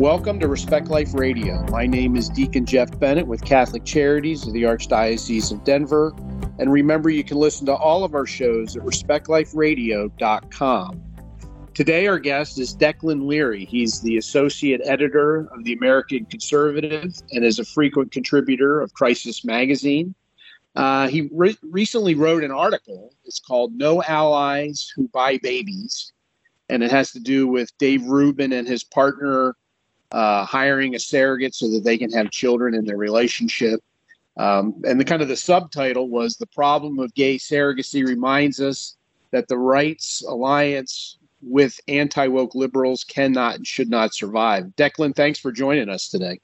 Welcome to Respect Life Radio. My name is Deacon Jeff Bennett with Catholic Charities of the Archdiocese of Denver. And remember, you can listen to all of our shows at respectliferadio.com. Today, our guest is Declan Leary. He's the associate editor of the American Conservative and is a frequent contributor of Crisis Magazine. Uh, he re- recently wrote an article. It's called No Allies Who Buy Babies. And it has to do with Dave Rubin and his partner uh, hiring a surrogate so that they can have children in their relationship. Um, and the kind of the subtitle was the problem of gay surrogacy reminds us that the rights alliance with anti woke liberals cannot and should not survive. Declan, thanks for joining us today.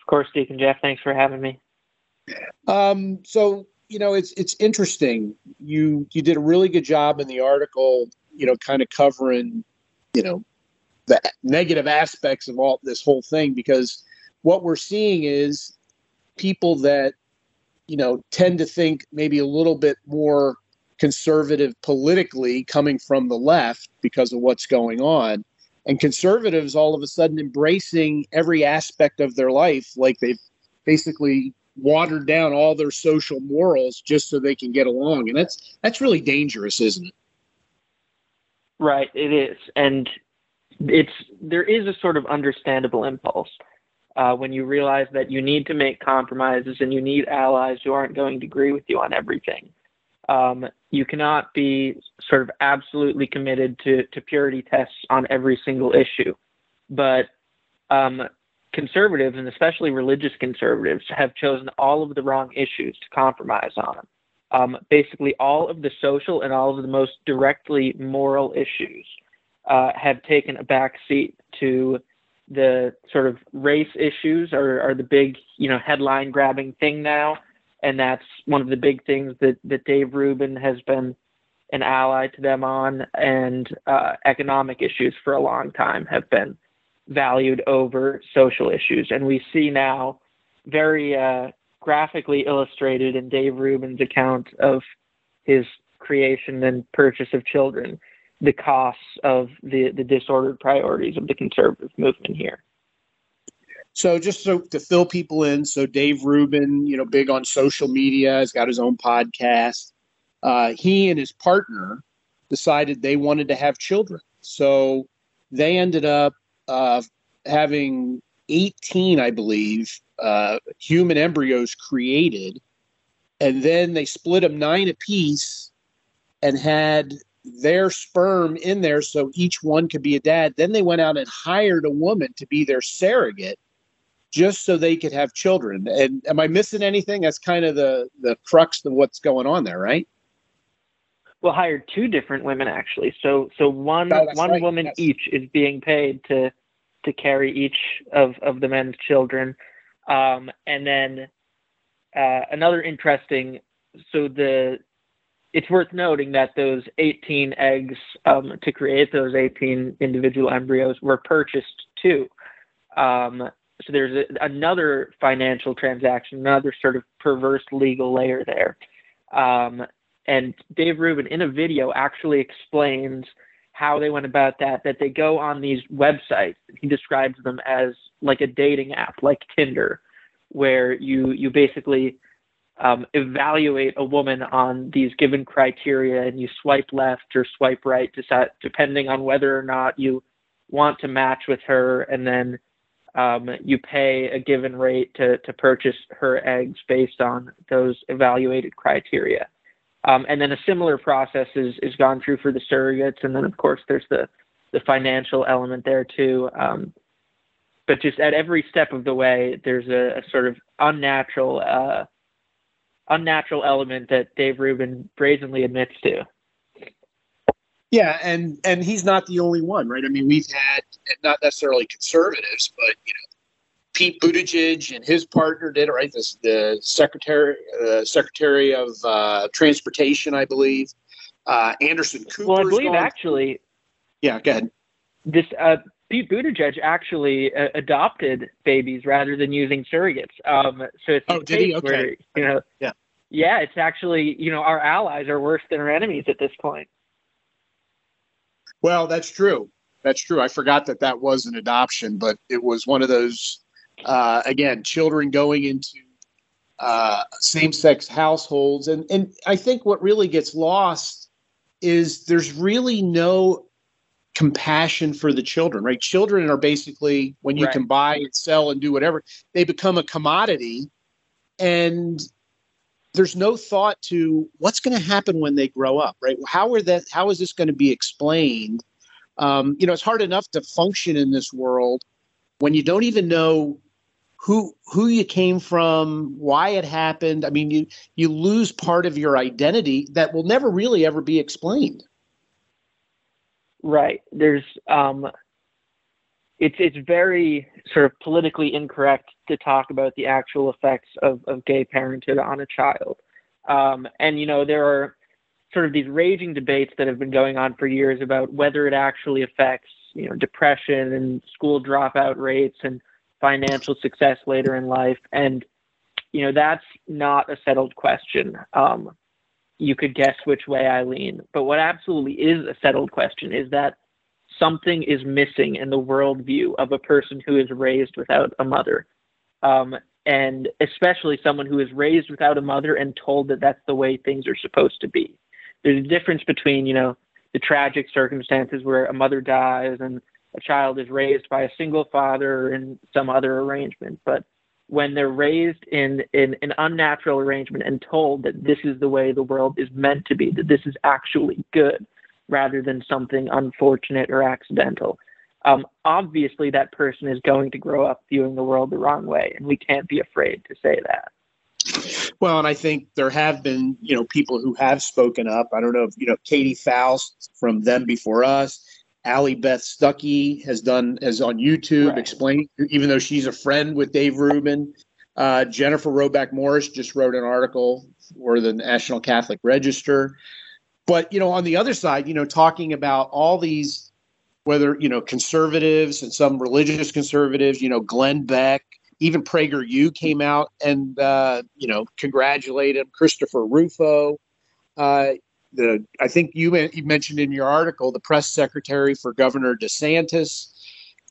Of course, Deacon Jeff, thanks for having me. Um, so you know, it's it's interesting. You you did a really good job in the article. You know, kind of covering you know the negative aspects of all this whole thing because what we're seeing is people that you know tend to think maybe a little bit more conservative politically coming from the left because of what's going on and conservatives all of a sudden embracing every aspect of their life like they've basically watered down all their social morals just so they can get along and that's that's really dangerous isn't it? Right it is and it's there is a sort of understandable impulse uh, when you realize that you need to make compromises and you need allies who aren't going to agree with you on everything. Um, you cannot be sort of absolutely committed to, to purity tests on every single issue. But um, conservatives, and especially religious conservatives, have chosen all of the wrong issues to compromise on. Um, basically, all of the social and all of the most directly moral issues uh, have taken a back seat to the sort of race issues are, are the big, you know, headline grabbing thing now. And that's one of the big things that, that Dave Rubin has been an ally to them on. And uh, economic issues for a long time have been valued over social issues. And we see now very uh, graphically illustrated in Dave Rubin's account of his creation and purchase of children the costs of the, the disordered priorities of the conservative movement here. So just so to fill people in, so Dave Rubin, you know, big on social media, has got his own podcast. Uh, he and his partner decided they wanted to have children. So they ended up uh, having 18, I believe, uh, human embryos created. And then they split them nine apiece and had their sperm in there so each one could be a dad. Then they went out and hired a woman to be their surrogate just so they could have children. And am I missing anything? That's kind of the the crux of what's going on there, right? Well, hired two different women actually. So so one oh, one right. woman each is being paid to to carry each of of the men's children. Um, and then uh, another interesting so the it's worth noting that those 18 eggs um, to create those 18 individual embryos were purchased too. Um, so there's a, another financial transaction, another sort of perverse legal layer there. Um, and Dave Rubin in a video actually explains how they went about that, that they go on these websites. He describes them as like a dating app, like Tinder, where you you basically um, evaluate a woman on these given criteria and you swipe left or swipe right depending on whether or not you want to match with her and then um, you pay a given rate to, to purchase her eggs based on those evaluated criteria. Um, and then a similar process is, is gone through for the surrogates. And then, of course, there's the, the financial element there too. Um, but just at every step of the way, there's a, a sort of unnatural uh, unnatural element that Dave Rubin brazenly admits to. Yeah, and and he's not the only one, right? I mean, we've had not necessarily conservatives, but you know, Pete Buttigieg and his partner did it, right? This the secretary uh, secretary of uh, transportation, I believe. Uh, Anderson Cooper. Well, I believe actually. Yeah, go ahead. This uh, Pete Buttigieg actually uh, adopted babies rather than using surrogates. Um, so it's oh, did he? Okay. Where, you know, yeah, yeah, it's actually you know our allies are worse than our enemies at this point. Well, that's true. That's true. I forgot that that was an adoption, but it was one of those, uh, again, children going into uh, same sex households. And, and I think what really gets lost is there's really no compassion for the children, right? Children are basically, when you right. can buy and sell and do whatever, they become a commodity. And there's no thought to what's going to happen when they grow up, right? How are that? How is this going to be explained? Um, you know, it's hard enough to function in this world when you don't even know who who you came from, why it happened. I mean, you you lose part of your identity that will never really ever be explained. Right. There's um it's it's very sort of politically incorrect to talk about the actual effects of, of gay parenthood on a child. Um, and you know, there are sort of these raging debates that have been going on for years about whether it actually affects, you know, depression and school dropout rates and financial success later in life. And, you know, that's not a settled question. Um, you could guess which way I lean. But what absolutely is a settled question is that something is missing in the worldview of a person who is raised without a mother. Um, and especially someone who is raised without a mother and told that that's the way things are supposed to be. There's a difference between, you know, the tragic circumstances where a mother dies and a child is raised by a single father in some other arrangement. But when they're raised in, in an unnatural arrangement and told that this is the way the world is meant to be, that this is actually good, rather than something unfortunate or accidental. Um, obviously, that person is going to grow up viewing the world the wrong way, and we can't be afraid to say that. Well, and I think there have been, you know, people who have spoken up. I don't know if, you know, Katy Faust from Them Before Us, Allie Beth Stuckey has done, has on YouTube right. explained, even though she's a friend with Dave Rubin. Uh, Jennifer Roback Morse just wrote an article for the National Catholic Register. But, you know, on the other side, you know, talking about all these, whether, you know, conservatives and some religious conservatives, you know, Glenn Beck, even PragerU came out and, uh, you know, congratulated him, Christopher Rufo. Uh, the I think you, you mentioned in your article the press secretary for Governor DeSantis.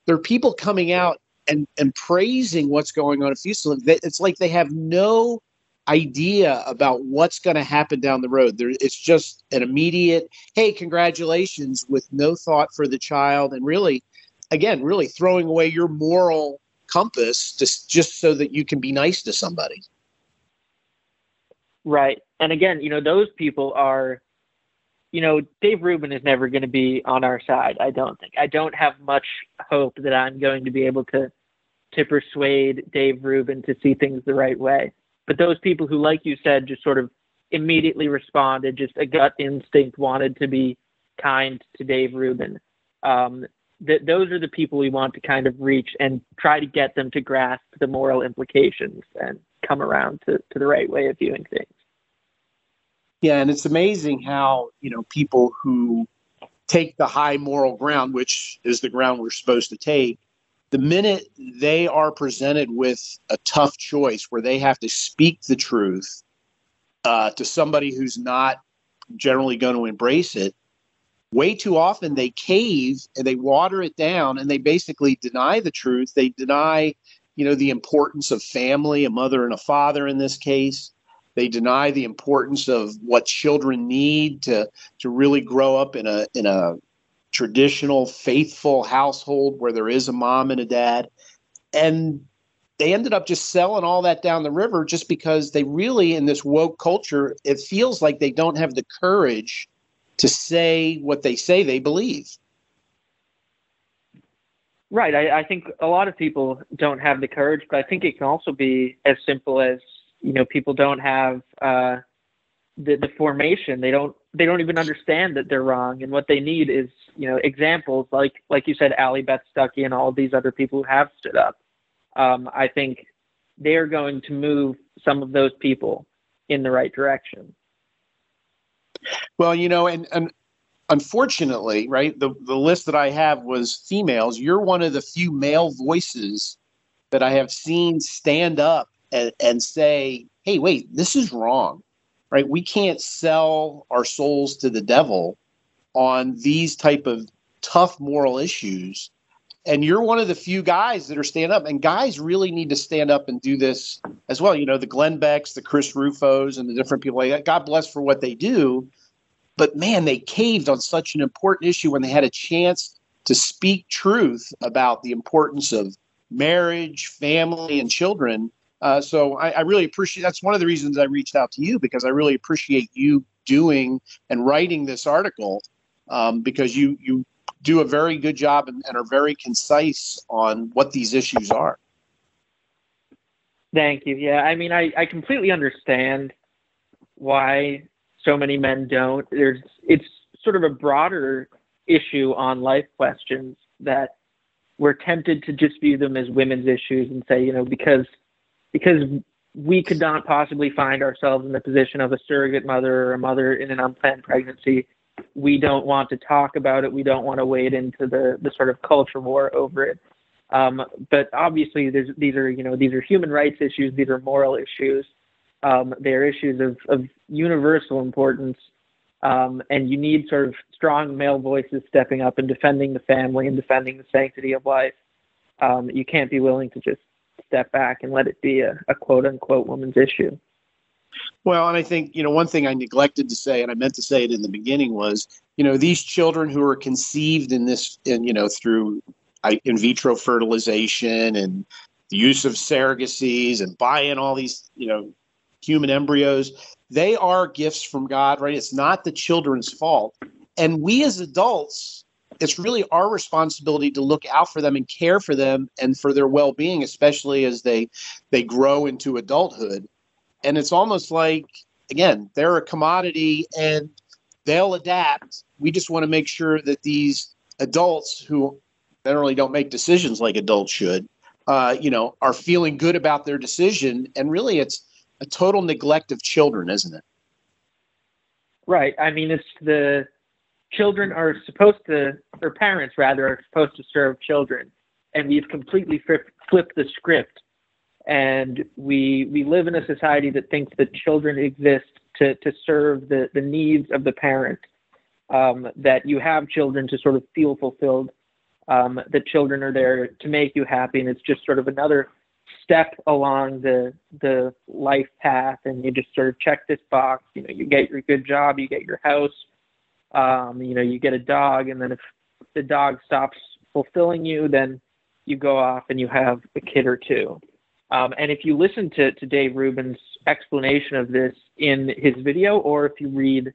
There are people coming out and and praising what's going on at Fusil. It's like they have no idea about what's going to happen down the road. There, it's just an immediate, hey, congratulations, with no thought for the child, and really, again, really throwing away your moral compass just just so that you can be nice to somebody. Right, and again, you know, those people are. You know, Dave Rubin is never going to be on our side. I don't think. I don't have much hope that I'm going to be able to to persuade Dave Rubin to see things the right way. But those people who, like you said, just sort of immediately responded, just a gut instinct wanted to be kind to Dave Rubin. Um, that those are the people we want to kind of reach and try to get them to grasp the moral implications and come around to, to the right way of viewing things. Yeah, and it's amazing how, you know, people who take the high moral ground, which is the ground we're supposed to take, the minute they are presented with a tough choice where they have to speak the truth uh, to somebody who's not generally going to embrace it, way too often they cave and they water it down and they basically deny the truth. They deny, you know, the importance of family, a mother and a father in this case. They deny the importance of what children need to to really grow up in a in a traditional, faithful household where there is a mom and a dad. And they ended up just selling all that down the river just because they really, in this woke culture, it feels like they don't have the courage to say what they say they believe. Right. I, I think a lot of people don't have the courage, but I think it can also be as simple as, you know, people don't have uh, the, the formation. They don't they don't even understand that they're wrong, and what they need is you know examples like like you said, Allie Beth Stuckey and all these other people who have stood up. Um, I think they are going to move some of those people in the right direction. Well, you know, and and unfortunately, right, the the list that I have was females. You're one of the few male voices that I have seen stand up and, and say, "Hey, wait, this is wrong." right? We can't sell our souls to the devil on these type of tough moral issues. And you're one of the few guys that are stand up, and guys really need to stand up and do this as well. You know, the Glenn Becks, the Chris Rufos, and the different people like that. God bless for what they do. But man, they caved on such an important issue when they had a chance to speak truth about the importance of marriage, family, and children. Uh, so I, I, really appreciate. That's one of the reasons I reached out to you because I really appreciate you doing and writing this article um, because you you do a very good job and, and are very concise on what these issues are. Thank you. Yeah, I mean, I, I completely understand why so many men don't. There's it's sort of a broader issue on life questions that we're tempted to just view them as women's issues and say, you know, because because we could not possibly find ourselves in the position of a surrogate mother or a mother in an unplanned pregnancy. We don't want to talk about it. We don't want to wade into the the sort of culture war over it. Um, but obviously, these are you know these are human rights issues. These are moral issues. Um, they are issues of, of universal importance. Um, and you need sort of strong male voices stepping up and defending the family and defending the sanctity of life. Um, you can't be willing to just step back and let it be a, a quote unquote woman's issue. Well, and I think, you know, one thing I neglected to say, and I meant to say it in the beginning, was, you know, these children who are conceived in this, in, you know, through in vitro fertilization and the use of surrogacies and buying all these, you know, human embryos, they are gifts from God, right? It's not the children's fault. And we as adults, it's really our responsibility to look out for them and care for them and for their well-being especially as they they grow into adulthood. And it's almost like again they're a commodity and they'll adapt. We just want to make sure that these adults who generally don't make decisions like adults should uh, you know are feeling good about their decision. And really it's a total neglect of children isn't it? Right. I mean it's the children are supposed to, or parents rather, are supposed to serve children, and we've completely flipped the script. And we we live in a society that thinks that children exist to to serve the the needs of the parent. Um, that you have children to sort of feel fulfilled. Um, that children are there to make you happy, and it's just sort of another step along the the life path and you just sort of check this box you know you get your good job you get your house um, you know, you get a dog, and then if the dog stops fulfilling you, then you go off and you have a kid or two. Um, and if you listen to, to Dave Rubin's explanation of this in his video, or if you read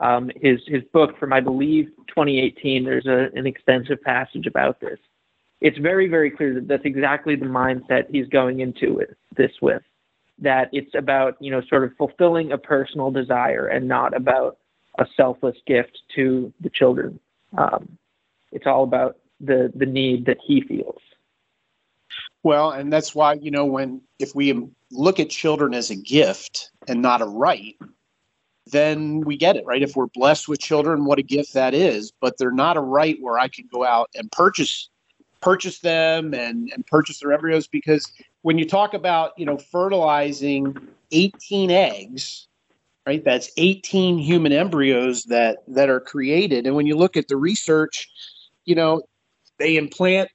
um, his his book from I believe 2018, there's a, an extensive passage about this. It's very very clear that that's exactly the mindset he's going into it, this with. That it's about you know sort of fulfilling a personal desire and not about a selfless gift to the children. Um, it's all about the the need that he feels. Well, and that's why you know when if we look at children as a gift and not a right, then we get it right. If we're blessed with children, what a gift that is. But they're not a right where I can go out and purchase purchase them and and purchase their embryos because when you talk about you know fertilizing 18 eggs right? That's 18 human embryos that that are created. And when you look at the research, you know, they implant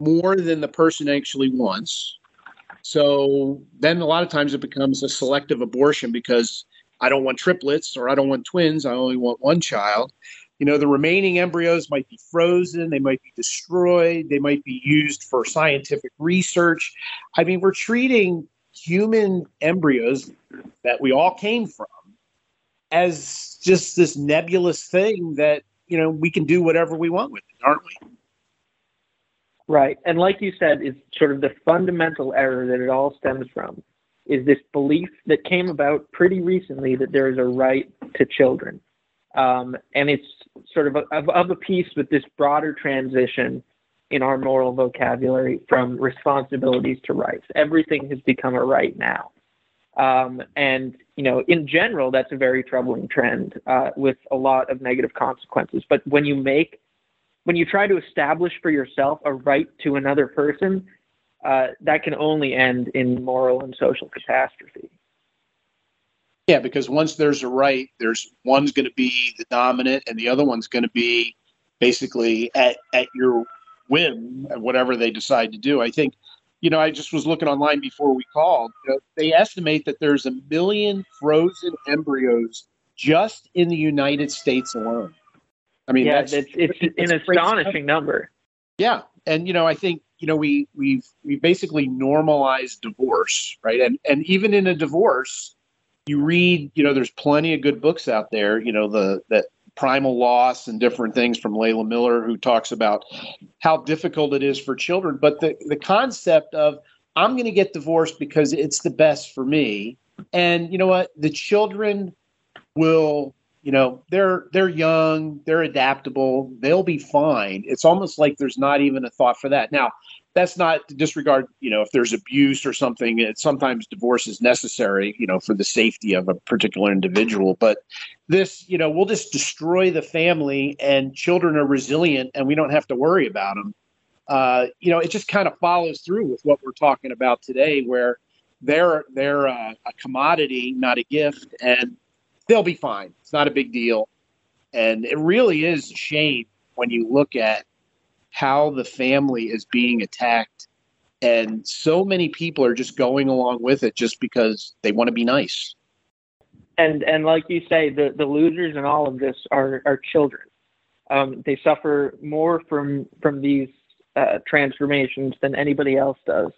more than the person actually wants. So then a lot of times it becomes a selective abortion because I don't want triplets or I don't want twins. I only want one child. You know, the remaining embryos might be frozen, they might be destroyed, they might be used for scientific research. I mean, we're treating human embryos that we all came from as just this nebulous thing that you know we can do whatever we want with it, aren't we? Right, and like you said, it's sort of the fundamental error that it all stems from is this belief that came about pretty recently that there is a right to children, um, and it's sort of, a, of of a piece with this broader transition in our moral vocabulary from responsibilities to rights. Everything has become a right now. Um, and you know, in general, that's a very troubling trend uh, with a lot of negative consequences. But when you make, when you try to establish for yourself a right to another person, uh, that can only end in moral and social catastrophe. Yeah, because once there's a right, there's one's going to be the dominant, and the other one's going to be basically at, at your whim, whatever they decide to do. I think, you know, I just was looking online before we called. You know, they estimate that there's a million frozen embryos just in the United States alone. I mean, yeah, that's, it's, it's, it's an astonishing number. Yeah, and you know, I think you know we we've we basically normalized divorce, right? And and even in a divorce, you read, you know, there's plenty of good books out there. You know, the that primal loss and different things from Leila Miller, who talks about how difficult it is for children. But the the concept of I'm going to get divorced because it's the best for me, and you know what, the children will you know they're they're young they're adaptable they'll be fine. It's almost like there's not even a thought for that. Now that's not to disregard you know if there's abuse or something it, sometimes divorce is necessary you know for the safety of a particular individual. But this you know we'll just destroy the family and children are resilient and we don't have to worry about them uh, you know it just kind of follows through with what we're talking about today where they're they're a, a commodity not a gift and they'll be fine. It's not a big deal. And it really is a shame when you look at how the family is being attacked. And so many people are just going along with it just because they want to be nice. And and like you say the the losers in all of this are are children. Um, they suffer more from from these uh, transformations than anybody else does.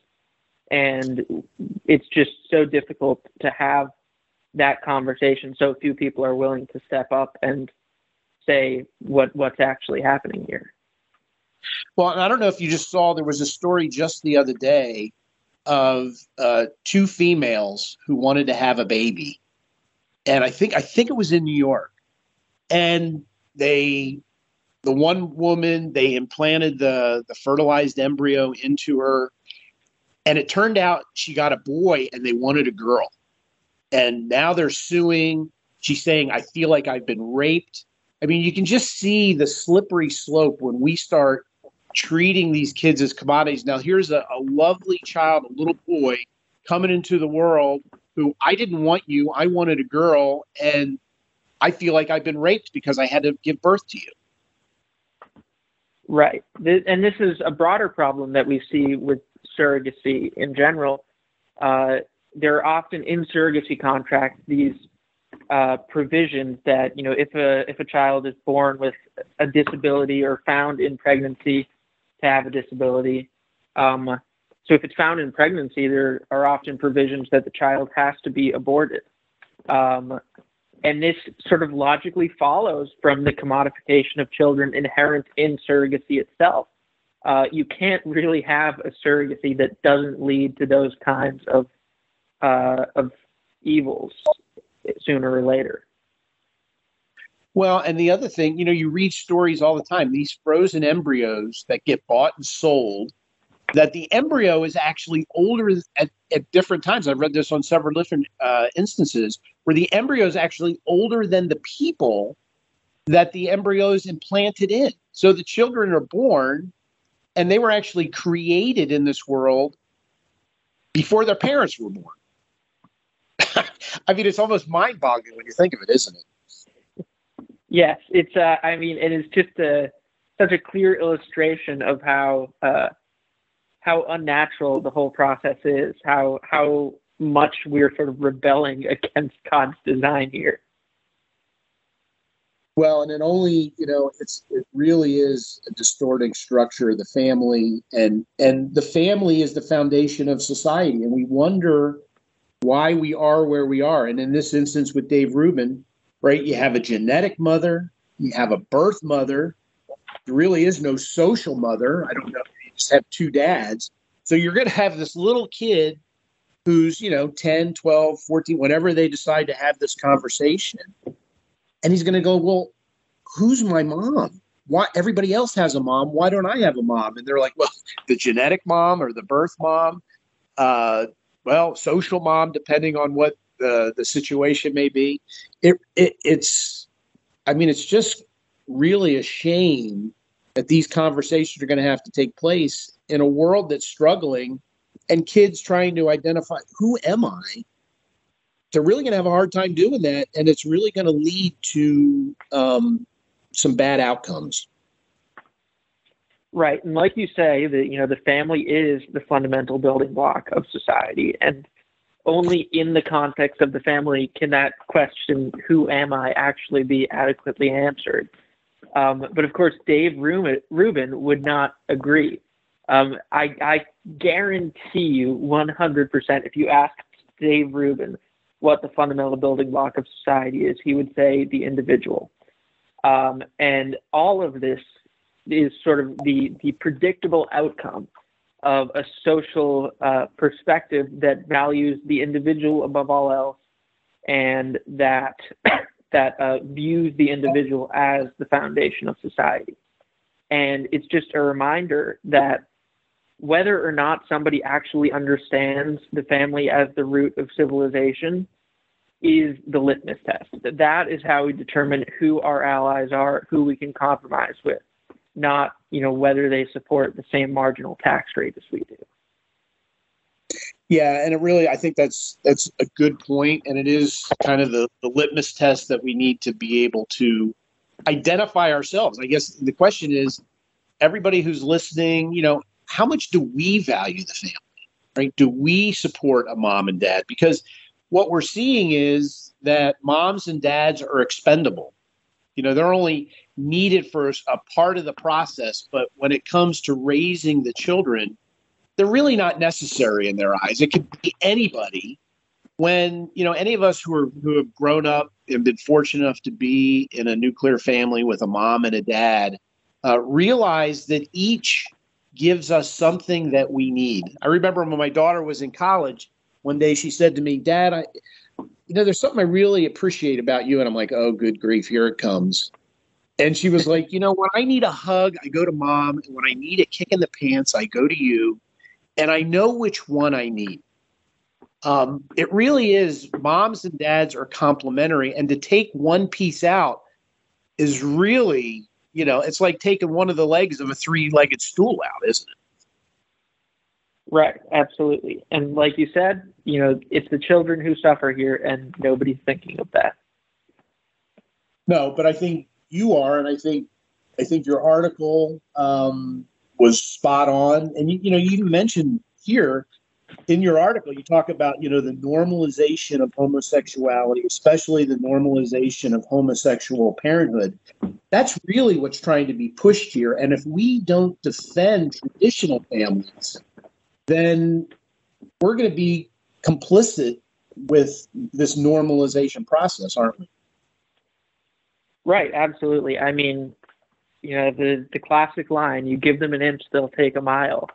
And it's just so difficult to have that conversation. So few people are willing to step up and say what what's actually happening here well, I don't know if you just saw there was a story just the other day of uh, two females who wanted to have a baby, and I think I think it was in New York, and they, the one woman, they implanted the the fertilized embryo into her, and it turned out she got a boy, and they wanted a girl, and now they're suing. She's saying, "I feel like I've been raped." I mean, you can just see the slippery slope when we start treating these kids as commodities. Now, here's a, a lovely child, a little boy coming into the world who I didn't want you, I wanted a girl, and I feel like I've been raped because I had to give birth to you. Right. And this is a broader problem that we see with surrogacy in general. Uh, there are often in surrogacy contracts these uh, provisions that you know if a if a child is born with a disability or found in pregnancy to have a disability. Um, so if it's found in pregnancy, there are often provisions that the child has to be aborted. Um, and this sort of logically follows from the commodification of children inherent in surrogacy itself. Uh, you can't really have a surrogacy that doesn't lead to those kinds of uh, of evils sooner or later. Well, and the other thing, you know, you read stories all the time, these frozen embryos that get bought and sold, that the embryo is actually older at, at different times. I've read this on several different uh, instances where the embryo is actually older than the people that the embryo is implanted in. So the children are born and they were actually created in this world before their parents were born. I mean, it's almost mind boggling when you think of it, isn't it? Yes, it's. Uh, I mean, it is just a such a clear illustration of how uh, how unnatural the whole process is. How how much we're sort of rebelling against God's design here. Well, and it only you know it's it really is a distorting structure of the family, and and the family is the foundation of society, and we wonder why we are where we are. And in this instance with Dave Rubin, right? You have a genetic mother, you have a birth mother. There really is no social mother. I don't know. You just have two dads. So you're going to have this little kid who's, you know, 10, 12, 14, whenever they decide to have this conversation. And he's going to go, well, who's my mom? Why everybody else has a mom? Why don't I have a mom? And they're like, well, the genetic mom or the birth mom, uh, well, social mom, depending on what the the situation may be. It, it it's I mean it's just really a shame that these conversations are going to have to take place in a world that's struggling and kids trying to identify who am I. They're really going to have a hard time doing that, and it's really going to lead to um, some bad outcomes. Right, and like you say, the you know the family is the fundamental building block of society, and only in the context of the family can that question, "Who am I?" actually be adequately answered. Um, but of course, Dave Rubin would not agree. Um, I, I, guarantee you 100% if you ask Dave Rubin what the fundamental building block of society is, he would say the individual. Um, and all of this is sort of the, the predictable outcome of a social uh, perspective that values the individual above all else and that that uh, views the individual as the foundation of society. And it's just a reminder that whether or not somebody actually understands the family as the root of civilization is the litmus test. That is how we determine who our allies are, who we can compromise with, not you know whether they support the same marginal tax rate as we do. Yeah, and it really, I think that's that's a good point, and it is kind of the, the litmus test that we need to be able to identify ourselves. I guess the question is, everybody who's listening, you know, how much do we value the family? Right? Do we support a mom and dad? Because what we're seeing is that moms and dads are expendable. You know, they're only needed for a part of the process, but when it comes to raising the children, they're really not necessary in their eyes. It could be anybody. When you know any of us who are who have grown up and been fortunate enough to be in a nuclear family with a mom and a dad, uh, realize that each gives us something that we need. I remember when my daughter was in college. One day she said to me, "Dad, I, you know, there's something I really appreciate about you." And I'm like, "Oh, good grief, here it comes." And she was like, "You know, when I need a hug, I go to mom, and when I need a kick in the pants, I go to you." and I know which one I need. Um, it really is moms and dads are complementary, and to take one piece out is really, you know, it's like taking one of the legs of a three legged stool out, isn't it? Right, absolutely. And like you said, you know, it's the children who suffer here, and nobody's thinking of that. No, but I think you are, and I think I think your article um, was spot on. And you, you know, you mentioned here in your article, you talk about, you know, the normalization of homosexuality, especially the normalization of homosexual parenthood. That's really what's trying to be pushed here. And if we don't defend traditional families, then we're going to be complicit with this normalization process, aren't we? Right, absolutely. I mean, you know the the classic line you give them an inch they'll take a mile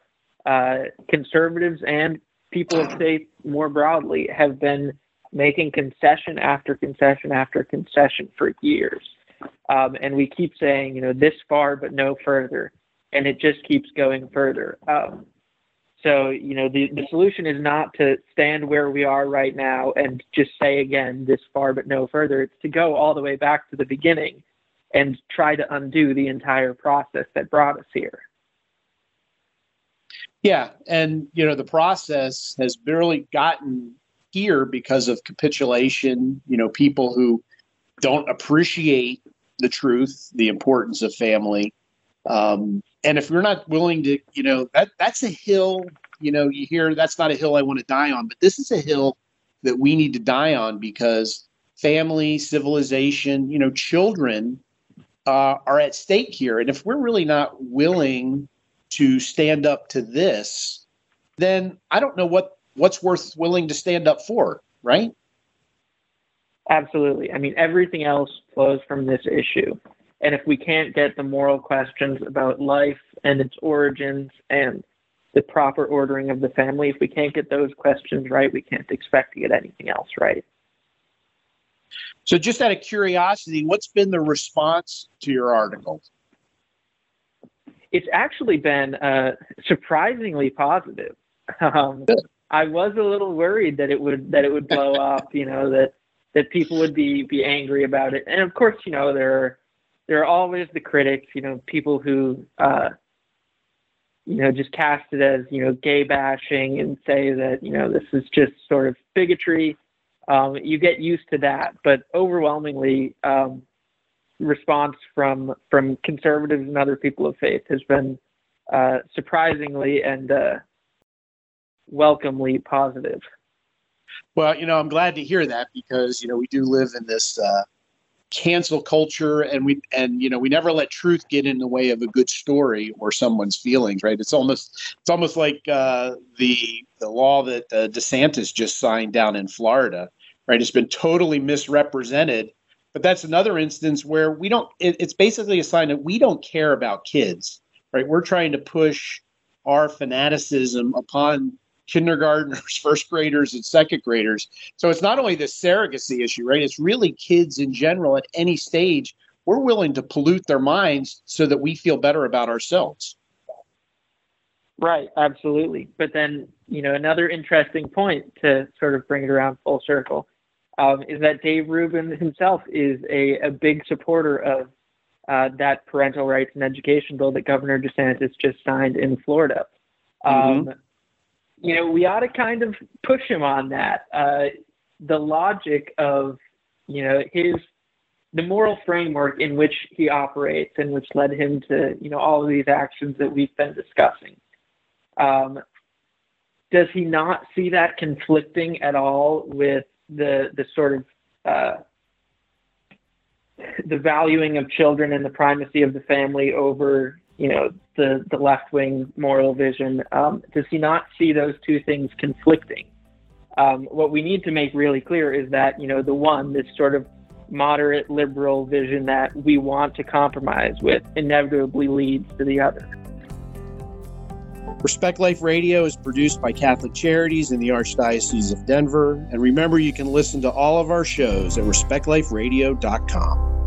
uh, conservatives and people of faith more broadly have been making concession after concession after concession for years um, and we keep saying you know this far but no further and it just keeps going further um, so you know the, the solution is not to stand where we are right now and just say again this far but no further it's to go all the way back to the beginning and try to undo the entire process that brought us here. Yeah, and you know the process has barely gotten here because of capitulation. You know, people who don't appreciate the truth, the importance of family, um, and if you're not willing to, you know, that that's a hill. You know, you hear that's not a hill I want to die on, but this is a hill that we need to die on because family, civilization, you know, children uh, are at stake here. And if we're really not willing to stand up to this, then I don't know what what's worth willing to stand up for, right? Absolutely. I mean, everything else flows from this issue. And if we can't get the moral questions about life and its origins and the proper ordering of the family, if we can't get those questions right, we can't expect to get anything else right. So, just out of curiosity, what's been the response to your article? It's actually been uh, surprisingly positive. Um, I was a little worried that it would that it would blow up. You know that that people would be be angry about it, and of course, you know there are there are always the critics. You know, people who uh, you know just cast it as you know gay bashing and say that you know this is just sort of bigotry um, you get used to that. But overwhelmingly, um, response from from conservatives and other people of faith has been uh, surprisingly and uh, welcomely positive. Well, you know, I'm glad to hear that because you know we do live in this uh, cancel culture, and we and you know we never let truth get in the way of a good story or someone's feelings. Right? It's almost it's almost like uh, the the law that uh, DeSantis just signed down in Florida. Right? It's been totally misrepresented. But that's another instance where we don't. It, it's basically a sign that we don't care about kids. Right? We're trying to push our fanaticism upon kindergartners, first graders, and second graders. So it's not only the surrogacy issue, right? It's really kids in general at any stage. We're willing to pollute their minds so that we feel better about ourselves. Right, absolutely. But then, you know, another interesting point to sort of bring it around full circle um, is that Dave Rubin himself is a, a big supporter of uh, that parental rights and education bill that Governor DeSantis just signed in Florida. mm-hmm. You know, we ought to kind of push him on that. Uh, the logic of, you know, his the moral framework in which he operates and which led him to, you know, all of these actions that we've been discussing. Um, does he not see that conflicting at all with the the sort of uh, the valuing of children and the primacy of the family over you know the the left wing moral vision. Um, does he not see those two things conflicting? Um, what we need to make really clear is that you know the one, this sort of moderate liberal vision that we want to compromise with, inevitably leads to the other. Respect Life Radio is produced by Catholic Charities in the Archdiocese of Denver. And remember, you can listen to all of our shows at respectliferadio.com.